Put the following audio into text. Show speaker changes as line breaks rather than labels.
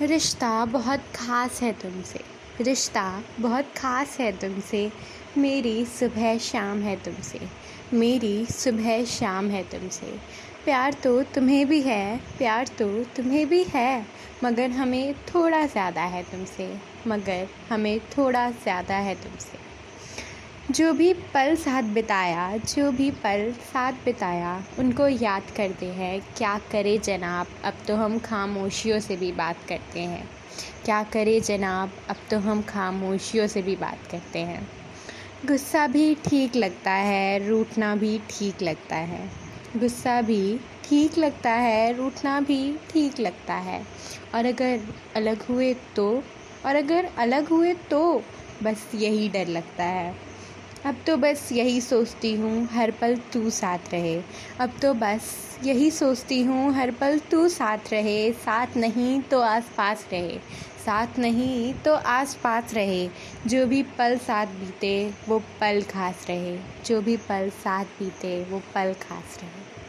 रिश्ता बहुत ख़ास है तुमसे। रिश्ता बहुत ख़ास है तुमसे। मेरी सुबह शाम है तुमसे। मेरी सुबह शाम है तुमसे। प्यार तो तुम्हें भी है, प्यार तो तुम्हें भी है, मगर हमें थोड़ा ज़्यादा है तुमसे। मगर हमें थोड़ा ज़्यादा है तुमसे। जो भी पल साथ बिताया, जो भी पल साथ बिताया, उनको याद करते हैं, क्या करे जनाब, अब तो हम खामोशियों से भी बात करते हैं। क्या करे जनाब, अब तो हम खामोशियों से भी बात करते हैं। गुस्सा भी ठीक लगता है, रूठना भी ठीक लगता है। गुस्सा भी ठीक लगता है, रूठना भी ठीक लगता है। और अगर अलग हुए तो और अगर अलग हुए तो बस यही डर लगता है। अब तो बस यही सोचती हूँ, हर पल तू साथ रहे। अब तो बस यही सोचती हूँ, हर पल तू साथ रहे। साथ नहीं तो आस पास रहे। साथ नहीं तो आस पास रहे। जो भी पल साथ बीते, वो पल खास रहे। जो भी पल साथ बीते, वो पल खास रहे।